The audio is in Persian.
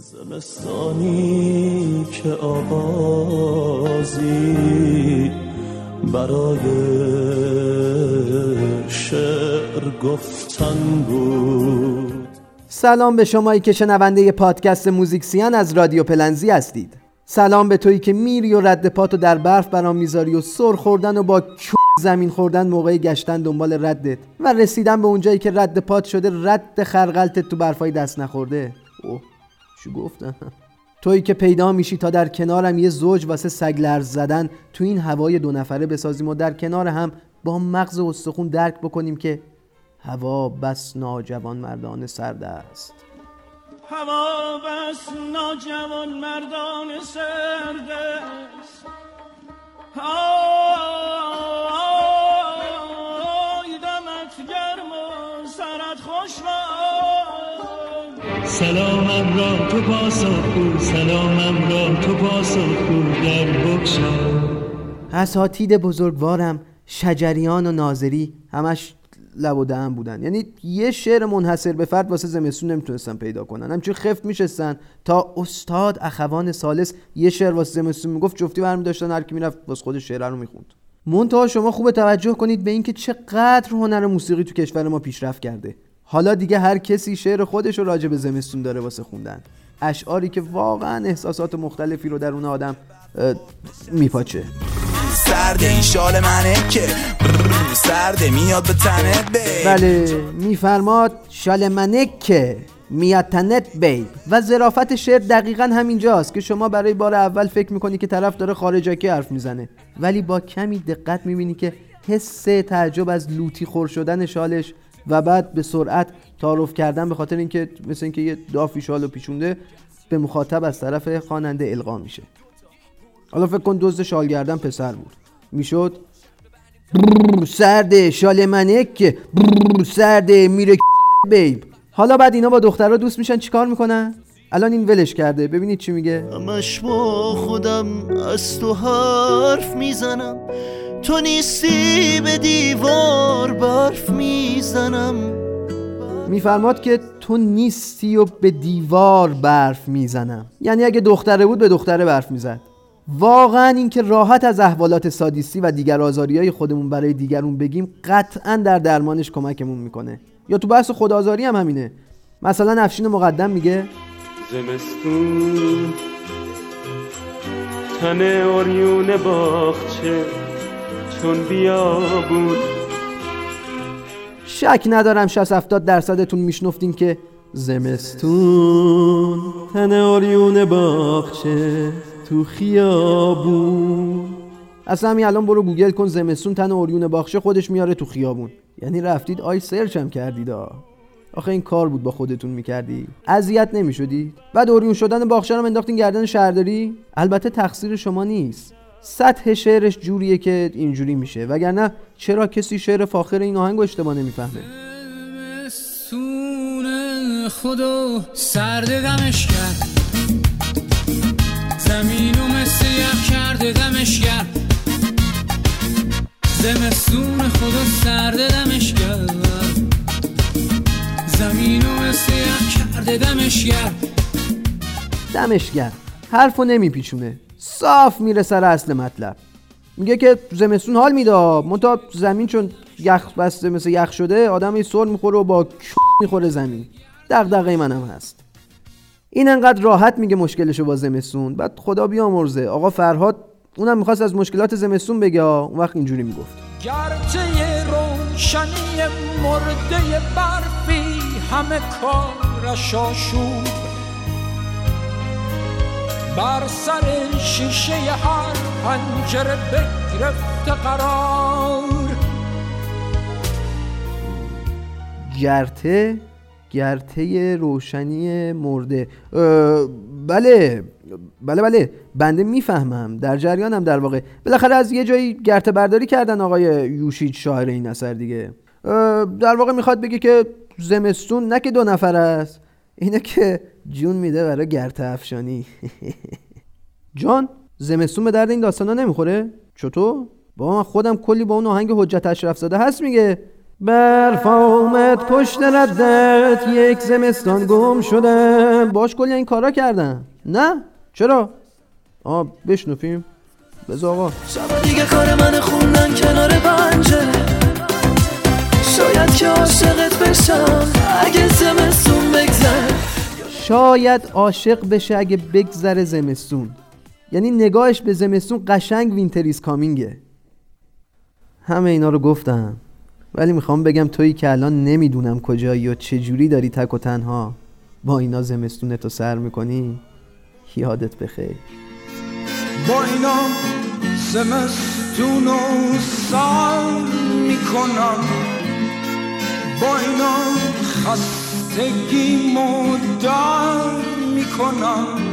زمستانی که آغازی برای شعر گفتن بود. سلام به شمایی که شنونده پادکست موزیکسیان از رادیو پلنزی هستید. سلام به تویی که میری و رد پاتو در برف برام می‌ذاری و سر خوردن و با زمین خوردن موقع گشتن دنبال ردت و رسیدن به اونجایی که رد پات شده رد خرقلتت تو برفای دست نخورده. اوه. چی گفتم؟ تویی که پیدا میشی تا در کنارم یه زوج واسه سگ لرز زدن تو این هوای دو نفره بسازیم و در کنار هم با مغز و استخون درک بکنیم که هوا بس ناجوان مردان سرد است. هوا بس ناجوان مردان سرد است. سلامم را تو پاسخگو سلامم را تو پاسخگو در بکشا اساتید بزرگوارم شجریان و ناظری همش لب و دهن بودن. یعنی یه شعر منحصر به فرد واسه زمستون نمی‌تونستن پیدا کنن. همچون خفت میشستن. تا استاد اخوان سالس یه شعر واسه زمستون می‌گفت جفتی برمی داشتن هر کی می‌رفت واسه خود شعر رو می‌خوند. منتها شما خوب توجه کنید به اینکه چقدر هنر موسیقی تو کشور ما پیشرفت کرده. حالا دیگه هر کسی شعر خودش رو راجع به زمستون داره واسه خوندن. اشعاری که واقعا احساسات مختلفی رو در اون آدم میپاچه. سرد این شال منه که سرده میاد به تنت بی بله میفرماد شال منه که میاد تنت بی و ظرافت شعر دقیقا همینجاست که شما برای بار اول فکر می‌کنی که طرف داره خارجکی حرف می‌زنه. ولی با کمی دقت می‌بینی که حس تعجب از لوتی خور شدن شالش و بعد به سرعت تعارف کردن به خاطر اینکه مثل اینکه یه دافی شالو پیچونده به مخاطب از طرف خواننده القا میشه. حالا فکر کن دزد شالگردن پسر بود. می‌شد سرده شال منک سرده میره بیب. حالا بعد اینا با دخترها دوست میشن چیکار می‌کنن؟ الان این ولش کرده. ببینید چی میگه. همش با خودم از تو حرف می‌زنم. تو نیستی به دیوار برف می‌زنم. میفرماد که تو نیستی و به دیوار برف می‌زنم. یعنی اگه دختره بود به دختره برف می‌زد. واقعا اینکه راحت از احوالات سادیستی و دیگر آزاری های خودمون برای دیگرون بگیم قطعا در درمانش کمکمون می‌کنه. یا تو بحث خودآزاری هم همینه. مثلا افشین مقدم میگه زمستون تن عریون باغچه. چون بیابون شک ندارم 60 70 درصدتون میشنفتین که زمستون تن عریون باغچه تو خیابون. اصلا همین الان برو گوگل کن زمستون تن عریون باغچه خودش میاره تو خیابون. یعنی رفتید آی search هم کردید آخه این کار بود با خودتون می‌کردی. اذیت نمی‌شدی؟ بعد عریون شدن باغچه رو انداختین گردن شهرداری؟ البته تقصیر شما نیست. سطح شعرش جوریه که اینجوری میشه. وگرنه چرا کسی شعر فاخر این آهنگ اشتباه نمی‌فهمه؟ خدا سرد دمش کرد زمین و مثل یک کرده دمش کرد زمستون خدا سرد دمش کرد زمین و مثل یک کرده دمش کرد دمش کرد حرفو نمیپیچونه. صاف میره سر اصل مطلب. میگه که زمستون حال میده. منتها زمین چون یخ بسته مثل یخ شده آدم این سر می‌خوره و با می‌خوره زمین. دغدغه منم هست. این انقدر راحت میگه مشکلشو با زمستون. بعد خدا بیامرزه. آقا فرهاد اونم می‌خواست از مشکلات زمستون بگه. اون وقت اینجوری می‌گفت. گرچه روشنی مرده برفی همه کارش آشوب. بر سر شیشه هر پنجره بگرفته قرار. گرته گرته روشنی مرده. بله بله بله بنده می‌فهمم. در جریانم در واقع. بالاخره از یه جایی گرته برداری کردن آقای یوشید شاعر این اثر دیگه. در واقع می‌خواد بگه که زمستون نه که دو نفر است. اینه که جون میده برای گرته افشانی. جان زمستون به درد این داستانا نمی‌خوره؟ چطور؟ با من خودم کلی با اون آهنگ حجت اشرف زاده هست میگه. برف آمد پشت ردت یک زمستان گم شده. باش کلی این کارا کردم نه؟ چرا؟ آه بشنو فیلم بذار آقا. شب دیگه کار من خوندن کنار پنجره. شاید که عاشقت بشم. اگه شاید عاشق بشه اگه بگذره زمستون. یعنی نگاهش به زمستون قشنگ وینتریز کامینگه. همه اینا رو گفتم. ولی می‌خوام بگم تویی که الان نمی‌دونم کجایی یا چجوری داری تک و تنها با اینا زمستونتو سر می‌کنی. یادت بخیر با اینا زمستون و سر می‌کنم. با اینا خستگی مدر می‌کنم.